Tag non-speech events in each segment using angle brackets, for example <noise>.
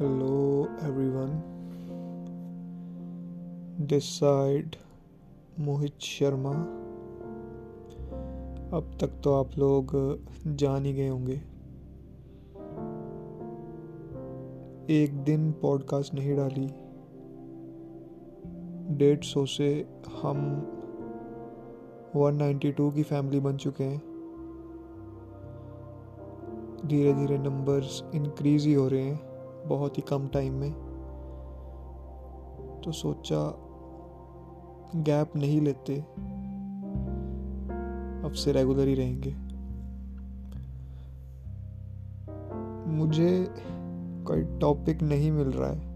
Hello, everyone. This side Mohit Sharma अब तक तो आप लोग जान ही गए होंगे। एक दिन पॉडकास्ट नहीं डाली। डेढ़ सौ से हम 192 की फैमिली बन चुके हैं। धीरे धीरे नंबर्स इंक्रीज ही हो रहे हैं। बहुत ही कम टाइम में तो सोचा गैप नहीं लेते, अब से रेगुलर ही रहेंगे। मुझे कोई टॉपिक नहीं मिल रहा है।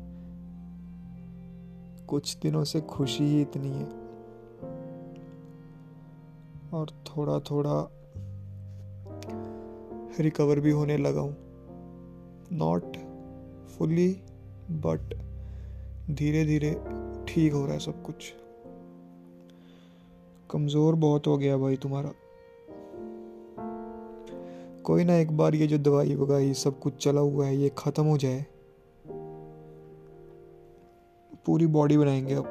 कुछ दिनों से खुशी ही इतनी है। और थोड़ा थोड़ा रिकवर भी होने लगा हूँ। नॉट फुली बट धीरे धीरे ठीक हो रहा है सब कुछ। कमज़ोर बहुत हो गया भाई तुम्हारा। कोई ना एक बार ये जो दवाई वगाई, सब कुछ चला हुआ है, ये ख़त्म हो जाए। पूरी बॉडी बनाएँगे अब।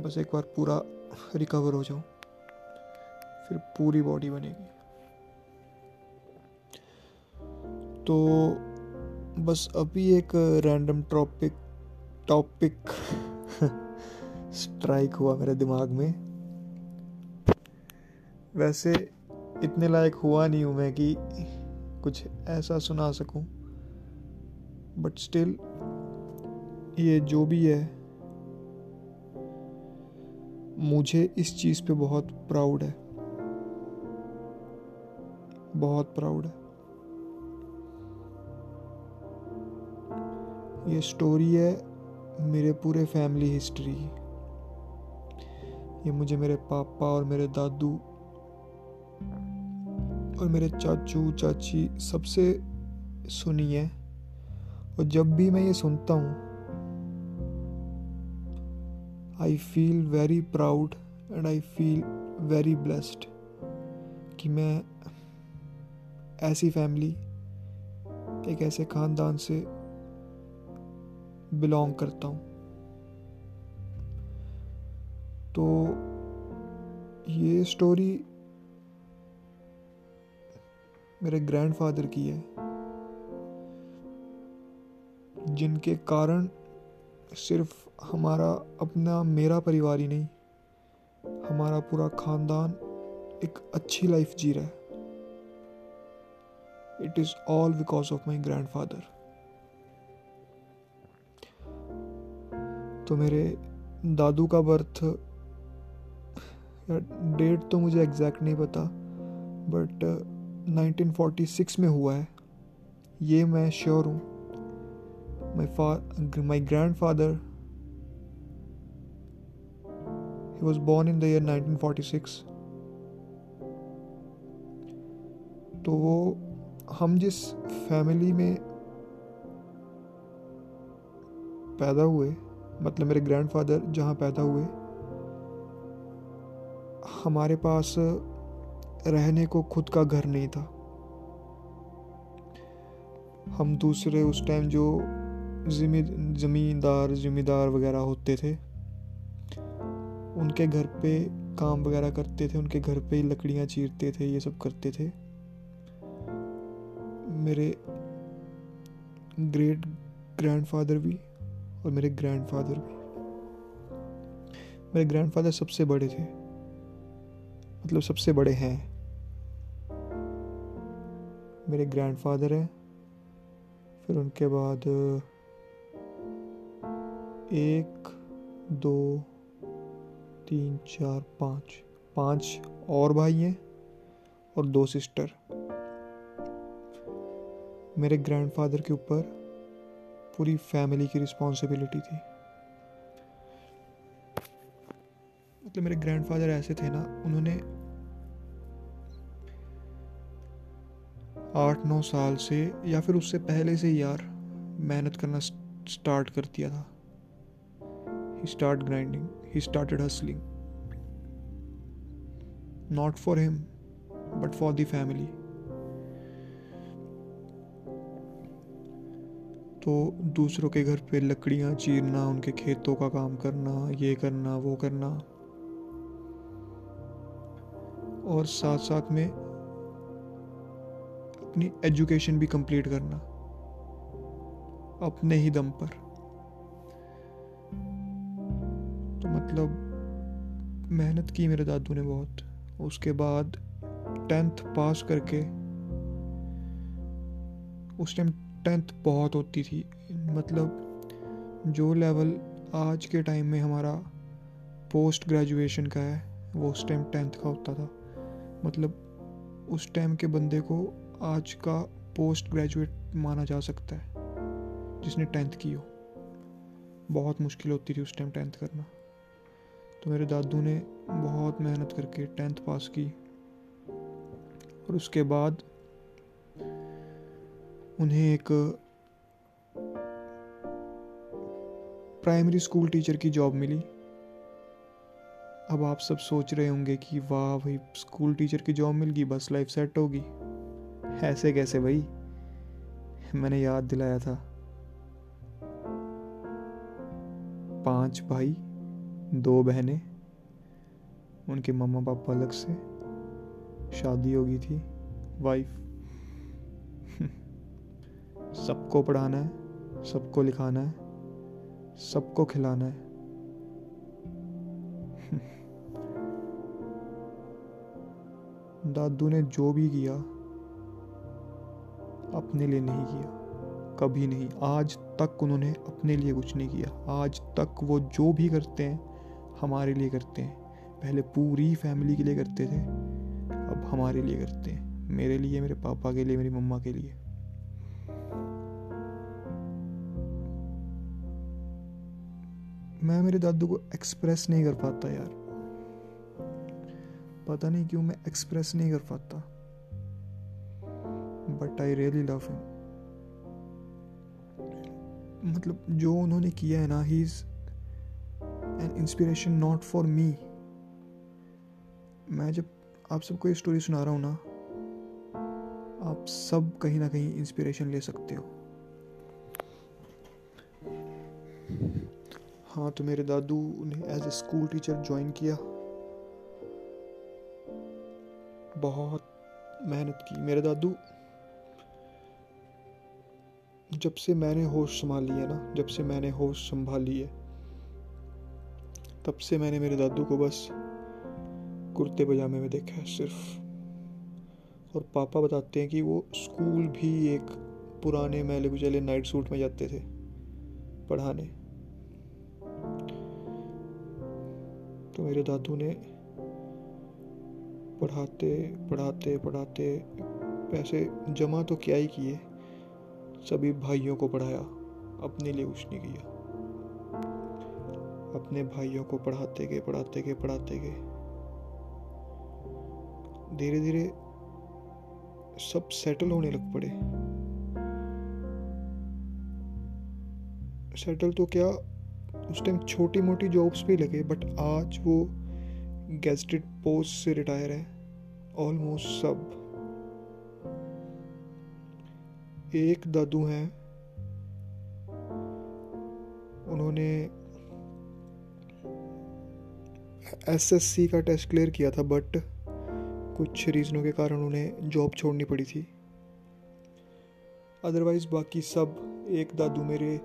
बस एक बार पूरा रिकवर हो जाऊँ। फिर पूरी बॉडी बनेगी। तो बस अभी एक रैंडम टॉपिक टॉपिक स्ट्राइक हुआ मेरे दिमाग में। वैसे इतने लायक हुआ नहीं हूँ मैं कि कुछ ऐसा सुना सकूँ। बट स्टिल ये जो भी है, मुझे इस चीज़ पे बहुत प्राउड है। बहुत प्राउड है। ये स्टोरी है मेरे पूरे फैमिली हिस्ट्री की। ये मुझे मेरे पापा और मेरे दादू और मेरे चाचू, चाची सबसे सुनी है। और जब भी मैं ये सुनता हूँ I feel very proud and I feel very blessed कि मैं ऐसी फैमिली एक ऐसे ख़ानदान से बिलोंग करता हूँ। तो ये स्टोरी मेरे ग्रैंडफादर की है, जिनके कारण सिर्फ़ हमारा अपना मेरा परिवार ही नहीं, हमारा पूरा खानदान एक अच्छी लाइफ जी रहा है। It is all because of my grandfather तो मेरे दादू का बर्थ डेट तो मुझे एग्जैक्ट नहीं पता बट 1946 में हुआ है। ये मैं श्योर हूँ। माई फा my grandfather he was born in the year 1946 तो वो, हम जिस फैमिली में पैदा हुए मतलब मेरे ग्रैंडफादर जहाँ पैदा हुए, हमारे पास रहने को खुद का घर नहीं था। हम दूसरे उस टाइम जो जिमी ज़मींदार, ज़िम्मेदार वगैरह होते थे, उनके घर पे काम वगैरह करते थे, उनके घर पे ही लकड़ियाँ चीरते थे, ये सब करते थे। मेरे ग्रेट ग्रैंडफादर भी और मेरे ग्रैंडफादर भी। मेरे ग्रैंडफादर सबसे बड़े थे। मतलब सबसे बड़े हैं। मेरे ग्रैंडफादर हैं। फिर उनके बाद, एक, दो, तीन, चार, पाँच। पाँच और भाई हैं और दो सिस्टर मेरे ग्रैंडफादर के ऊपर पूरी फैमिली की रिस्पॉन्सिबिलिटी थी। मतलब मेरे ग्रैंडफादर ऐसे थे ना, उन्होंने आठ नौ साल से या फिर उससे पहले से यार मेहनत करना स्टार्ट कर दिया था। He start grinding he started hustling not for him but for the family तो दूसरों के घर पे लकड़ियाँ चीरना, उनके खेतों का काम करना, ये करना, वो करना। और साथ साथ में अपनी एजुकेशन भी कंप्लीट करना, अपने ही दम पर। तो मतलब मेहनत की मेरे दादू ने बहुत। उसके बाद टेंथ पास करके उस टाइम टेंथ बहुत होती थी। मतलब जो लेवल आज के टाइम में हमारा पोस्ट ग्रेजुएशन का है, वो उस टाइम टेंथ का होता था। मतलब उस टाइम के बंदे को आज का पोस्ट ग्रेजुएट माना जा सकता है, जिसने टेंथ की हो। बहुत मुश्किल होती थी उस टाइम टेंथ करना। तो मेरे दादू ने बहुत मेहनत करके टेंथ पास की। और उसके बाद उन्हें एक प्राइमरी स्कूल टीचर की जॉब मिली। अब आप सब सोच रहे होंगे कि वाह भाई स्कूल टीचर की जॉब मिल गई, बस लाइफ सेट होगी ऐसे कैसे भाई? मैंने याद दिलाया था। पाँच भाई, दो बहनें, उनके मम्मा पापा अलग से, शादी हो गई थी वाइफ सबको पढ़ाना है, सबको लिखाना है, सबको खिलाना है। <laughs> दादू ने जो भी किया, अपने लिए नहीं किया, कभी नहीं। आज तक उन्होंने अपने लिए कुछ नहीं किया। आज तक वो जो भी करते हैं, हमारे लिए करते हैं। पहले पूरी फैमिली के लिए करते थे, अब हमारे लिए करते हैं। मेरे लिए, मेरे पापा के लिए, मेरी मम्मा के लिए। मैं मेरे दादू को एक्सप्रेस नहीं कर पाता यार। पता नहीं क्यों मैं एक्सप्रेस नहीं कर पाता। But I really love him मतलब जो उन्होंने किया है ना he is an inspiration not for me मैं जब आप सबको ये स्टोरी सुना रहा हूँ ना, आप सब कहीं ना कहीं इंस्पिरेशन ले सकते हो। हाँ तो मेरे दादू ने as a school teacher join किया। बहुत मेहनत की। मेरे दादू, जब से मैंने होश संभाली है ना, जब से मैंने होश संभाली है, तब से मैंने मेरे दादू को बस कुर्ते पजामे में देखा है सिर्फ़। और पापा बताते हैं कि वो स्कूल भी एक पुराने मैले कुचले नाइट सूट में जाते थे, पढ़ाने। तो मेरे दादू ने पढ़ाते पढ़ाते पढ़ाते पैसे जमा तो क्या ही किए, सभी भाइयों को पढ़ाया, अपने लिए कुछ नहीं किया। अपने भाइयों को पढ़ाते गए पढ़ाते गए पढ़ाते गए। धीरे धीरे सब सेटल होने लग पड़े। सेटल तो क्या उस टाइम छोटी मोटी जॉब्स भी लगे बट आज वो गेस्टेड पोस्ट से रिटायर है। ऑलमोस्ट सब। एक दादू हैं। उन्होंने एसएससी का टेस्ट क्लियर किया था बट कुछ रीज़नों के कारण उन्हें जॉब छोड़नी पड़ी थी। अदरवाइज़ बाकी सब एक दादू मेरे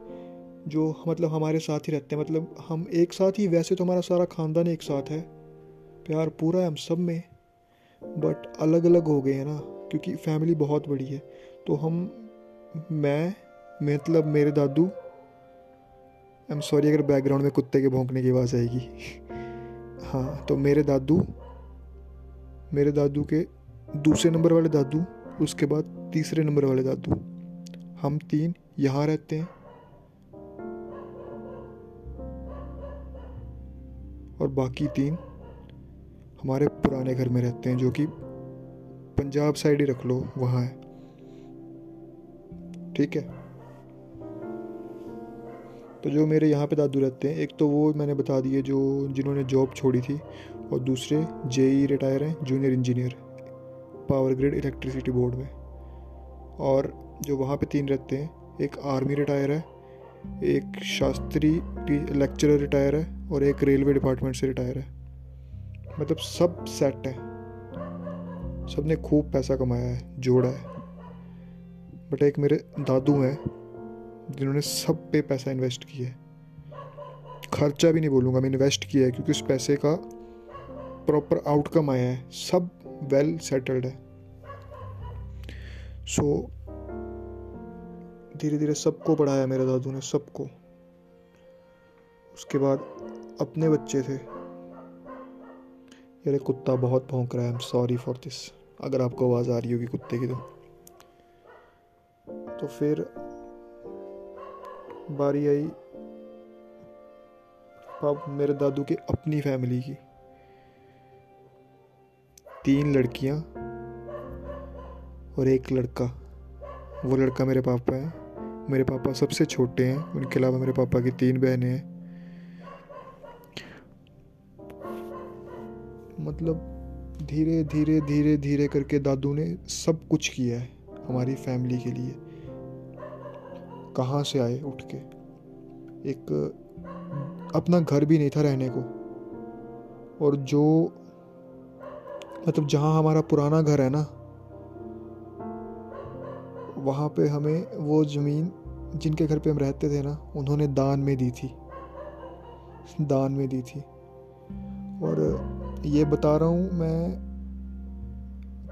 जो मतलब हमारे साथ ही रहते हैं। मतलब हम एक साथ ही, वैसे तो हमारा सारा ख़ानदान एक साथ है। प्यार पूरा है हम सब में बट अलग अलग हो गए हैं ना, क्योंकि फैमिली बहुत बड़ी है। तो हम, मैं मतलब मेरे दादू आई एम सॉरी अगर बैकग्राउंड में कुत्ते के भौंकने की आवाज़ आएगी। <laughs> हाँ तो मेरे दादू मेरे दादू के दूसरे नंबर वाले दादू, उसके बाद तीसरे नंबर वाले दादू। हम तीन यहाँ रहते हैं। और बाकी तीन हमारे पुराने घर में रहते हैं, जो कि पंजाब साइड ही रख लो, वहाँ है। ठीक है? तो जो मेरे यहाँ पे दादू रहते हैं, एक तो वो मैंने बता दिए, जो जिन्होंने जॉब छोड़ी थी, और दूसरे जेई रिटायर हैं, junior engineer, power grid electricity board में। और जो वहाँ पे तीन रहते हैं, एक आर्मी रिटायर है एक शास्त्री लेक्चरर रिटायर है और एक रेलवे डिपार्टमेंट से रिटायर है। मतलब सब सेट है। सबने खूब पैसा कमाया है, जोड़ा है। बट एक मेरे दादू हैं, जिन्होंने सब पे पैसा इन्वेस्ट किया है। खर्चा भी नहीं बोलूँगा मैं इन्वेस्ट किया है क्योंकि उस पैसे का प्रॉपर आउटकम आया है। सब वेल well सेटल्ड है। सो धीरे धीरे सबको पढ़ाया मेरे दादू ने, सबको। उसके बाद अपने बच्चे थे। यार कुत्ता बहुत भौंक रहा है सॉरी फॉर दिस अगर आपको आवाज़ आ रही होगी कुत्ते की तो। तो फिर बारी आई अब मेरे दादू की अपनी फैमिली की। तीन लड़कियाँ और एक लड़का। वो लड़का मेरे पापा है। मेरे पापा सबसे छोटे हैं। उनके अलावा मेरे पापा की तीन बहनें हैं। मतलब धीरे धीरे धीरे धीरे करके दादू ने सब कुछ किया है हमारी फैमिली के लिए। कहाँ से आए उठ के? एक अपना घर भी नहीं था रहने को। और जो मतलब जहाँ हमारा पुराना घर है ना वहाँ पे हमें वो ज़मीन जिनके घर पे हम रहते थे ना, उन्होंने दान में दी थी। दान में दी थी। और ये बता रहा हूँ, मैं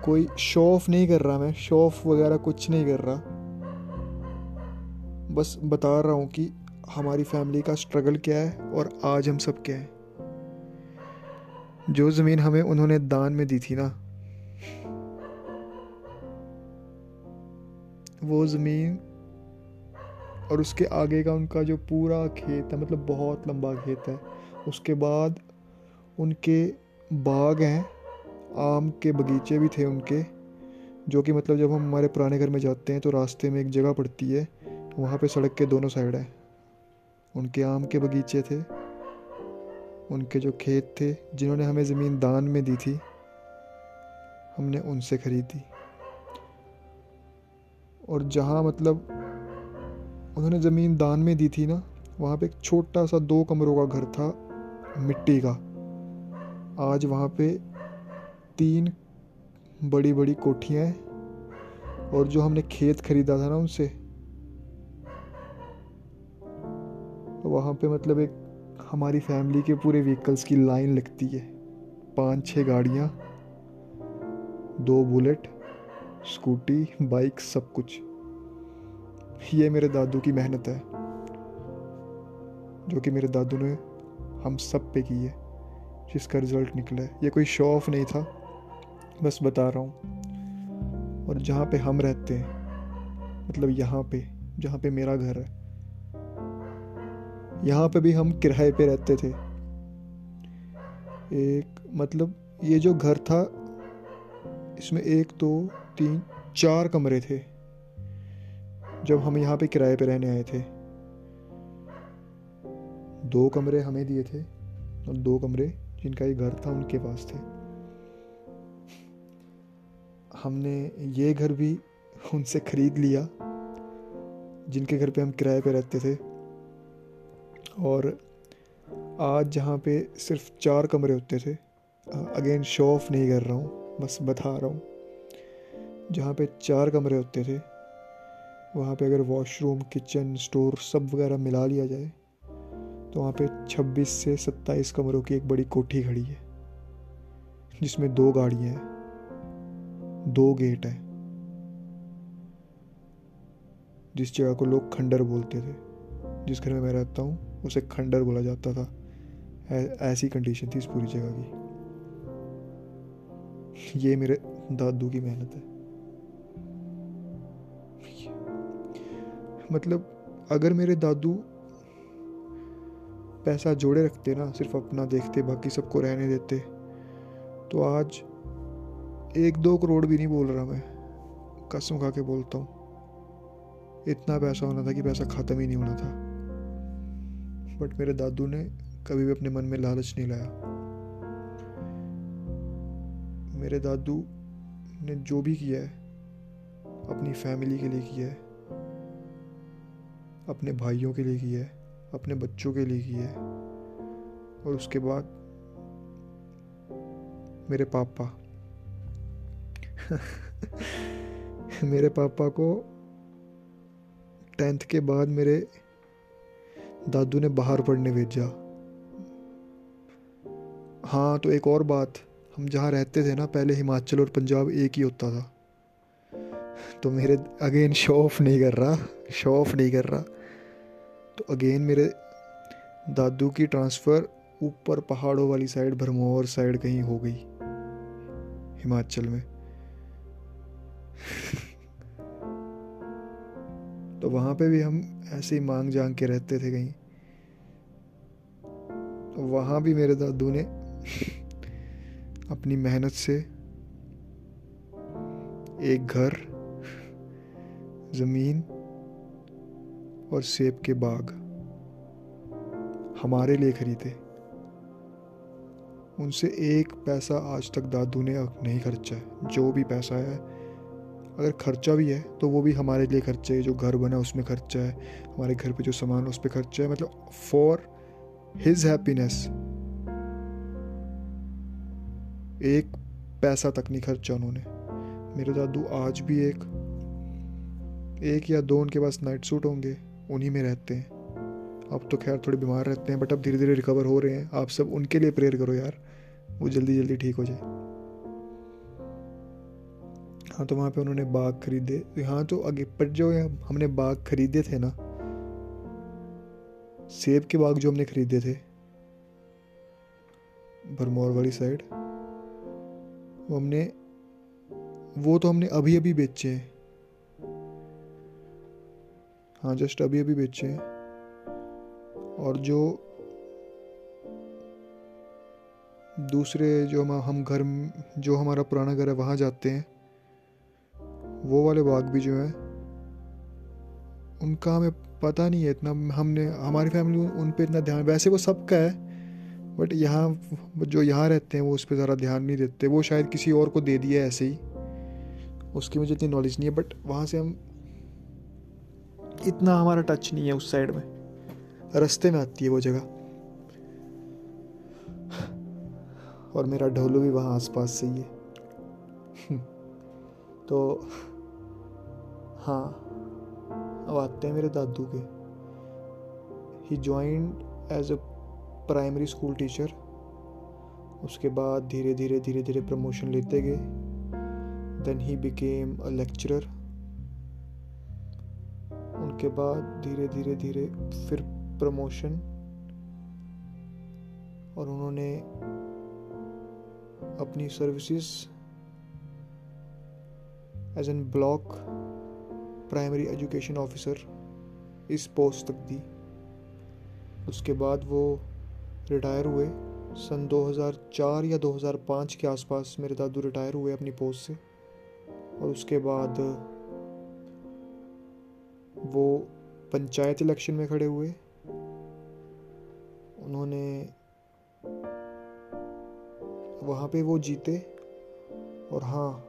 कोई शो ऑफ़ नहीं कर रहा मैं, शो ऑफ़ वगैरह कुछ नहीं कर रहा। बस बता रहा हूँ कि हमारी फैमिली का स्ट्रगल क्या है और आज हम सब क्या है। जो ज़मीन हमें उन्होंने दान में दी थी ना वो ज़मीन और उसके आगे का उनका जो पूरा खेत है मतलब बहुत लंबा खेत है, उसके बाद उनके बाग हैं, आम के बगीचे भी थे उनके, जो कि मतलब जब हम हमारे पुराने घर में जाते हैं तो रास्ते में एक जगह पड़ती है, वहाँ पे सड़क के दोनों साइड है। उनके आम के बगीचे थे, उनके जो खेत थे, जिन्होंने हमें ज़मीन दान में दी थी, हमने उनसे ख़रीदी। और जहाँ मतलब उन्होंने ज़मीन दान में दी थी ना, वहाँ पे एक छोटा सा दो कमरों का घर था, मिट्टी का। आज वहाँ पे तीन बड़ी बड़ी कोठियाँ हैं और जो हमने खेत खरीदा था ना उनसे वहाँ पे मतलब एक हमारी फैमिली के पूरे व्हीकल्स की लाइन लगती है। पाँच छः गाड़ियाँ, दो बुलेट स्कूटी, बाइक, सब कुछ। ये मेरे दादू की मेहनत है, जो कि मेरे दादू ने हम सब पे की है, जिसका रिज़ल्ट निकला है। ये कोई शो ऑफ़ नहीं था, बस बता रहा हूँ। और जहाँ पे हम रहते हैं मतलब यहाँ पे, जहाँ पे मेरा घर है, यहाँ पे भी हम किराए पे रहते थे। एक मतलब ये जो घर था, इसमें एक दो तीन, चार कमरे थे, जब हम यहाँ पे किराए पे रहने आए थे। दो कमरे हमें दिए थे, और दो कमरे जिनका ये घर था, उनके पास थे। हमने ये घर भी उनसे ख़रीद लिया, जिनके घर पे हम किराए पे रहते थे। और आज जहाँ पे सिर्फ़ चार कमरे होते थे अगेन शो ऑफ़ नहीं कर रहा हूँ, बस बता रहा हूँ। जहाँ पे चार कमरे होते थे, वहाँ पे अगर वॉशरूम किचन स्टोर सब वगैरह मिला लिया जाए तो वहाँ पे 26 से 27 कमरों की एक बड़ी कोठी खड़ी है, जिसमें दो गाड़ियाँ हैं, दो गेट हैं, जिस जगह को लोग खंडर बोलते थे। जिस घर में मैं रहता हूँ, उसे खंडर बोला जाता था। ऐसी कंडीशन थी इस पूरी जगह की। ये मेरे दादू की मेहनत है। मतलब अगर मेरे दादू पैसा जोड़े रखते ना, सिर्फ़ अपना देखते, बाकी सबको रहने देते तो आज एक दो करोड़ भी नहीं बोल रहा मैं। कसम खा के बोलता हूँ। इतना पैसा होना था कि पैसा ख़त्म ही नहीं होना था। बट मेरे दादू ने कभी भी अपने मन में लालच नहीं लाया। मेरे दादू ने जो भी किया है, अपनी फैमिली के लिए किया है अपने भाइयों के लिए की है, अपने बच्चों के लिए की है। और उसके बाद मेरे पापा। <laughs> मेरे पापा को टेंथ के बाद मेरे दादू ने बाहर पढ़ने भेजा। हाँ तो एक और बात, हम जहाँ रहते थे ना, पहले हिमाचल और पंजाब एक ही होता था। तो मेरे अगेन शो ऑफ़ नहीं कर रहा शो ऑफ़ नहीं कर रहा। तो अगेन मेरे दादू की ट्रांसफ़र ऊपर पहाड़ों वाली साइड भरमौर साइड कहीं हो गई, हिमाचल में। <laughs> तो वहाँ पे भी हम ऐसे ही मांग जांग के रहते थे कहीं। तो वहाँ भी मेरे दादू ने <laughs> अपनी मेहनत से एक घर ज़मीन और सेब के बाग हमारे लिए खरीदे। उनसे एक पैसा आज तक दादू ने नहीं खर्चा है। जो भी पैसा है, अगर खर्चा भी है तो वो भी हमारे लिए खर्चा है। जो घर बना, उसमें खर्चा है। हमारे घर पे जो सामान, उस पर खर्चा है। मतलब फॉर हिज हैप्पीनेस एक पैसा तक नहीं खर्चा उन्होंने। मेरे दादू आज भी एक एक या दो उनके पास नाइट सूट होंगे, उन्हीं में रहते हैं। अब तो खैर थोड़े बीमार रहते हैं बट अब धीरे धीरे रिकवर हो रहे हैं। आप सब उनके लिए प्रेयर करो यार। वो जल्दी जल्दी ठीक हो जाए। हाँ तो वहाँ पे उन्होंने बाग खरीदे। यहाँ तो आगे पर जो हमने बाग खरीदे थे ना, सेब के बाग जो हमने खरीदे थे, भरमौर वाली साइड वो हमने, वो तो हमने अभी अभी बेचे हैं। हाँ जस्ट अभी अभी बेचे हैं। और जो दूसरे जो हम हम घर, जो हमारा पुराना घर है, वहाँ जाते हैं। वो वाले बाग भी जो हैं, उनका हमें पता नहीं है इतना। हमने, हमारी फैमिली उन पर इतना ध्यान, वैसे वो सबका है बट यहाँ, जो यहाँ रहते हैं, वो उस पर ज़्यादा ध्यान नहीं देते। वो शायद किसी और को दे दिया ऐसे ही। उसकी मुझे इतनी नॉलेज नहीं है बट वहाँ से हम इतना हमारा टच नहीं है उस साइड में। रास्ते में आती है वो जगह। और मेरा ढोलू भी वहाँ आसपास से ही है। तो हाँ अब आते हैं मेरे दादू के। He joined as a primary school teacher उसके बाद धीरे धीरे धीरे धीरे प्रमोशन लेते गए। Then he became a lecturer उनके बाद धीरे धीरे धीरे फिर प्रमोशन और उन्होंने अपनी services as an block primary education officer इस पोस्ट तक दी। उसके बाद वो रिटायर हुए सन 2004 या 2005 के आसपास मेरे दादू रिटायर हुए अपनी पोस्ट से और उसके बाद वो पंचायत इलेक्शन में खड़े हुए। उन्होंने वहाँ पे वो जीते और हाँ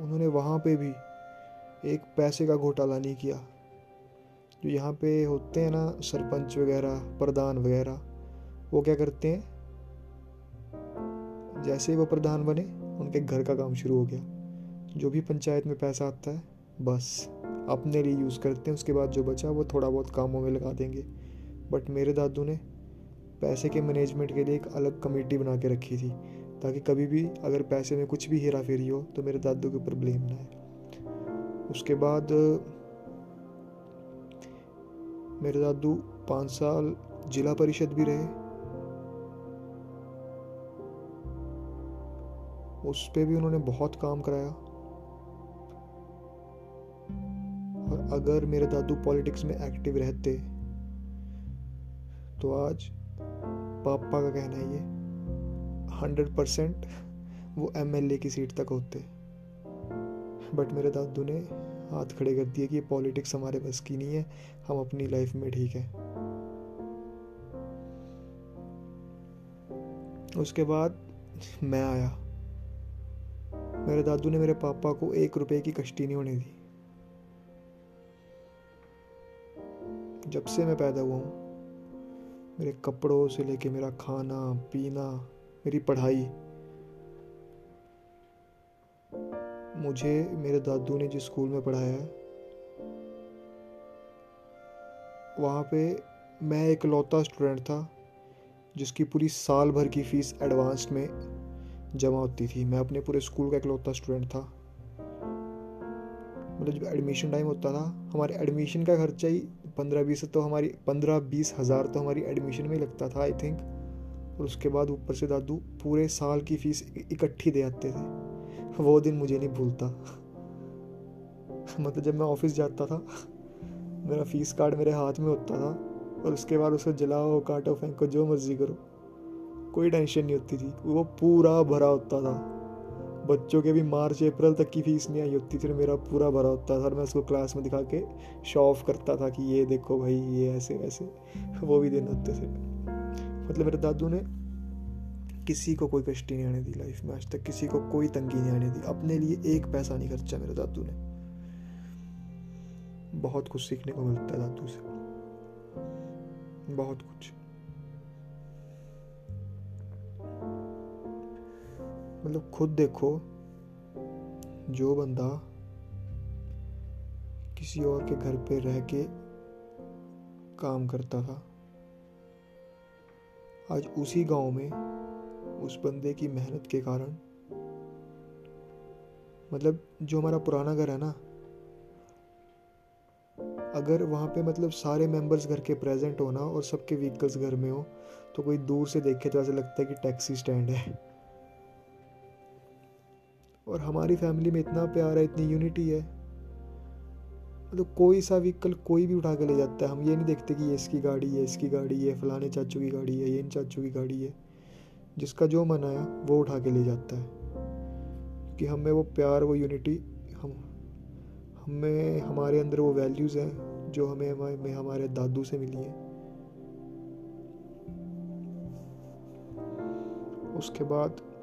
उन्होंने वहाँ पे भी एक पैसे का घोटाला नहीं किया। जो यहाँ पे होते हैं ना, सरपंच वगैरह, प्रधान वगैरह, वो क्या करते हैं? जैसे ही वो प्रधान बने, उनके घर का काम शुरू हो गया। जो भी पंचायत में पैसा आता है, बस। अपने लिए यूज़ करते हैं, उसके बाद जो बचा वो थोड़ा बहुत कामों में लगा देंगे। बट मेरे दादू ने पैसे के मैनेजमेंट के लिए एक अलग कमेटी बना के रखी थी, ताकि कभी भी अगर पैसे में कुछ भी हेरा फेरी हो तो मेरे दादू के ऊपर ब्लेम ना है उसके बाद, मेरे दादू पाँच साल जिला परिषद भी रहे। उस पर भी उन्होंने बहुत काम कराया। और अगर मेरे दादू पॉलिटिक्स में एक्टिव रहते तो आज पापा का कहना ये, हंड्रेड परसेंट वो एमएलए की सीट तक होते। बट मेरे दादू ने हाथ खड़े कर दिए कि पॉलिटिक्स हमारे बस की नहीं है, हम अपनी लाइफ में ठीक है। उसके बाद मैं आया। मेरे दादू ने मेरे पापा को एक रुपए की कश्ती नहीं होने दी। जब से मैं पैदा हुआ हूँ, मेरे कपड़ों से लेके मेरा खाना, पीना, मेरी पढ़ाई, मुझे, मेरे दादू ने जिस स्कूल में पढ़ाया है, वहाँ पे मैं एक लौता स्टूडेंट था, जिसकी पूरी साल भर की फ़ीस एडवांस में जमा होती थी। मैं अपने पूरे स्कूल का इकलौता स्टूडेंट था। मतलब जब एडमिशन टाइम होता था, हमारे एडमिशन का खर्चा ही पंद्रह बीस तो हमारी, पंद्रह बीस हज़ार तो हमारी एडमिशन में लगता था आई थिंक और उसके बाद ऊपर से दादू पूरे साल की फ़ीस इकट्ठी दे आते थे। वो दिन मुझे नहीं भूलता। मतलब जब मैं ऑफ़िस जाता था, मेरा फ़ीस कार्ड मेरे हाथ में होता था, और उसके बाद उसको जलाओ, काटो, फेंको, जो मर्ज़ी करो, कोई टेंशन नहीं होती थी। वो पूरा भरा होता था। बच्चों के भी मार्च, अप्रैल तक की फ़ीस नहीं आई होती थी मेरा पूरा भरा होता था। और मैं उसको क्लास में दिखा के शो ऑफ़ करता था कि ये देखो भाई, ये ऐसे, वैसे। वो भी दिन होते थे। मतलब मेरे दादू ने किसी को कोई कष्टी नहीं आने दी लाइफ में। आज तक किसी को कोई तंगी नहीं आने दी। अपने लिए एक पैसा नहीं खर्चा मेरे दादू ने। बहुत कुछ सीखने को मिलता है दादू से। बहुत कुछ। मतलब खुद देखो, जो बंदा किसी और के घर पे रह के काम करता था, आज उसी गाँव में उस बंदे की मेहनत के कारण मतलब जो हमारा पुराना घर है ना, अगर वहाँ पे मतलब सारे मेंबर्स घर के प्रेजेंट हो ना और सबके व्हीकल्स घर में हो तो कोई दूर से देखे तो ऐसा लगता है कि टैक्सी स्टैंड है। और हमारी फैमिली में इतना प्यार है, इतनी यूनिटी है। मतलब कोई सा व्हीकल कोई भी उठा के ले जाता है। हम ये नहीं देखते कि ये इसकी गाड़ी है, इसकी गाड़ी है, फलाने चाचू की गाड़ी है, ये इन चाचू की गाड़ी है। जिसका जो मन आया, वो उठा के ले जाता है। कि हमें वो प्यार, वो यूनिटी हम, हमें, हमारे अंदर वो वैल्यूज़ हैं, जो हमें हमें हमारे दादू से मिली हैं। उसके बाद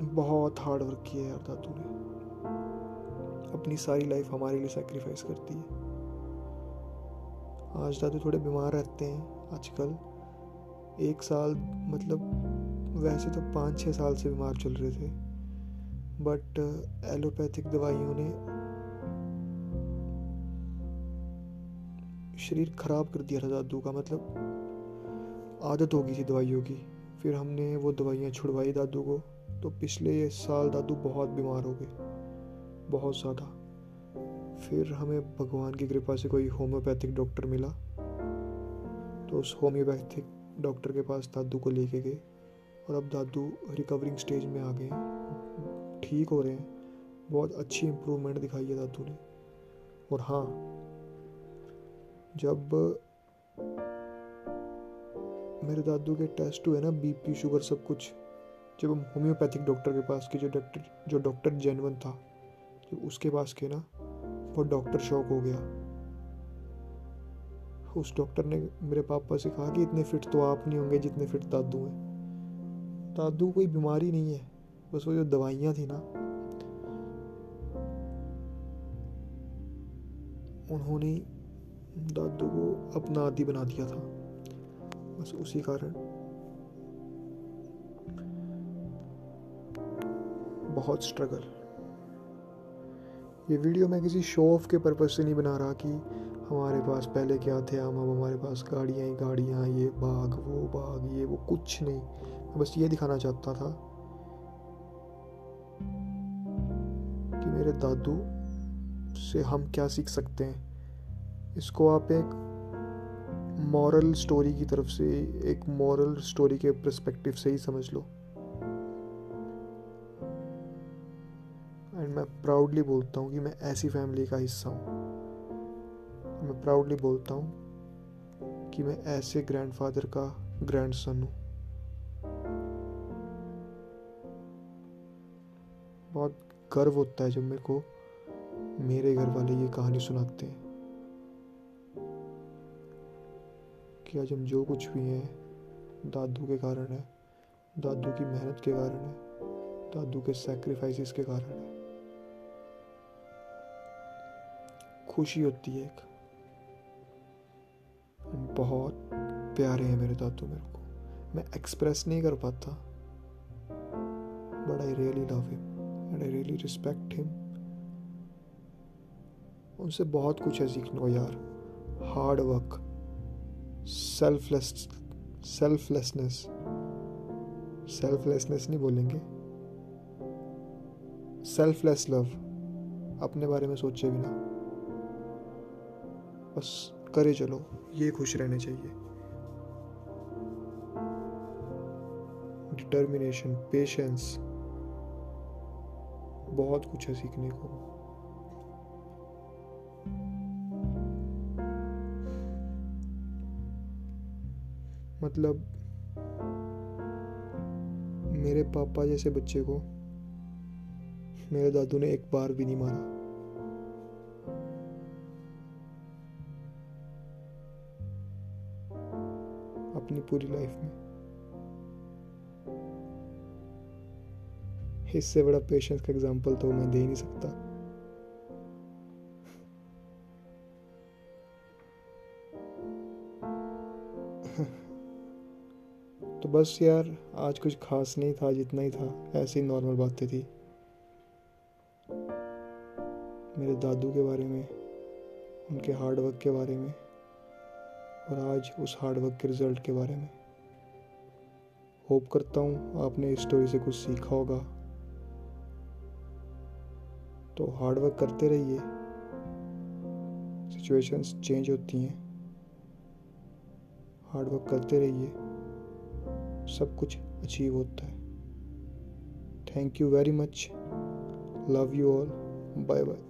बहुत हार्ड वर्क किया यार दादू ने। अपनी सारी लाइफ हमारे लिए सेक्रीफाइस करती है। आज दादू थोड़े बीमार रहते हैं आजकल। एक साल मतलब वैसे तो पाँच छः साल से बीमार चल रहे थे। बट एलोपैथिक दवाइयों ने शरीर ख़राब कर दिया था दादू का मतलब आदत हो गई थी दवाइयों की। फिर हमने वो दवाइयाँ छुड़वाई दादू को। तो पिछले साल दादू बहुत बीमार हो गए, बहुत ज़्यादा। फिर हमें भगवान की कृपा से कोई होम्योपैथिक डॉक्टर मिला। तो उस होम्योपैथिक डॉक्टर के पास दादू को लेके गए और अब दादू रिकवरिंग स्टेज में आ गए ठीक हो रहे हैं। बहुत अच्छी इम्प्रूवमेंट दिखाई है दादू ने। और हाँ जब मेरे दादू के टेस्ट हुए ना बीपी शुगर सब कुछ जब हम होम्योपैथिक डॉक्टर के पास के जो डॉक्टर जो डॉक्टर जैनवन था जब उसके पास के ना, वो डॉक्टर शॉक हो गया। उस डॉक्टर ने मेरे पापा से कहा कि इतने फिट तो आप नहीं होंगे जितने फिट दादू हैं। दादू कोई बीमारी नहीं है, बस वो जो दवाइयाँ थी ना, उन्होंने दादू को अपना आदि बना दिया था। बस उसी कारण बहुत स्ट्रगल ये वीडियो मैं किसी शो ऑफ़ के पर्पज़ से नहीं बना रहा कि हमारे पास पहले क्या थे, हम अब हमारे पास गाड़ियाँ ही, गाड़ियाँ ये बाग, वो बाग, ये वो कुछ नहीं। मैं बस ये दिखाना चाहता था कि मेरे दादू से हम क्या सीख सकते हैं। इसको आप एक मॉरल स्टोरी की तरफ़ से, एक मॉरल स्टोरी के प्रस्पेक्टिव से ही समझ लो। प्राउडली बोलता हूँ कि मैं ऐसी फैमिली का हिस्सा हूँ। मैं प्राउडली बोलता हूँ कि मैं ऐसे ग्रैंडफादर का ग्रैंडसन हूँ। बहुत गर्व होता है जब मेरे को मेरे घर वाले ये कहानी सुनाते हैं कि आज हम जो कुछ भी हैं, दादू के कारण है, दादू की मेहनत के कारण है, दादू के सेक्रीफाइसेस के कारण है। खुशी होती है एक। बहुत प्यारे हैं मेरे दादू मेरे को। मैं एक्सप्रेस नहीं कर पाता। But I really love him and I really respect him उनसे बहुत कुछ है सीखने को यार। Hard work selfless selflessness selflessness नहीं बोलेंगे। सेल्फलेस लव अपने बारे में सोचे भी ना बस करे चलो। ये खुश रहने चाहिए। डिटर्मिनेशन पेशेंस बहुत कुछ है सीखने को। मतलब मेरे पापा जैसे बच्चे को मेरे दादू ने एक बार भी नहीं मारा। पूरी लाइफ में। इससे बड़ा पेशेंस का एग्जांपल तो मैं दे नहीं सकता। <laughs> तो बस यार, आज कुछ खास नहीं था, जितना ही था। ऐसी नॉर्मल बातें थी। मेरे दादू के बारे में, उनके हार्ड वर्क के बारे में। और आज उस हार्डवर्क के रिज़ल्ट के बारे में। होप करता हूँ आपने इस स्टोरी से कुछ सीखा होगा। तो हार्डवर्क करते रहिए। सिचुएशंस चेंज होती हैं। हार्डवर्क करते रहिए। सब कुछ अचीव होता है। Thank you very much love you all bye bye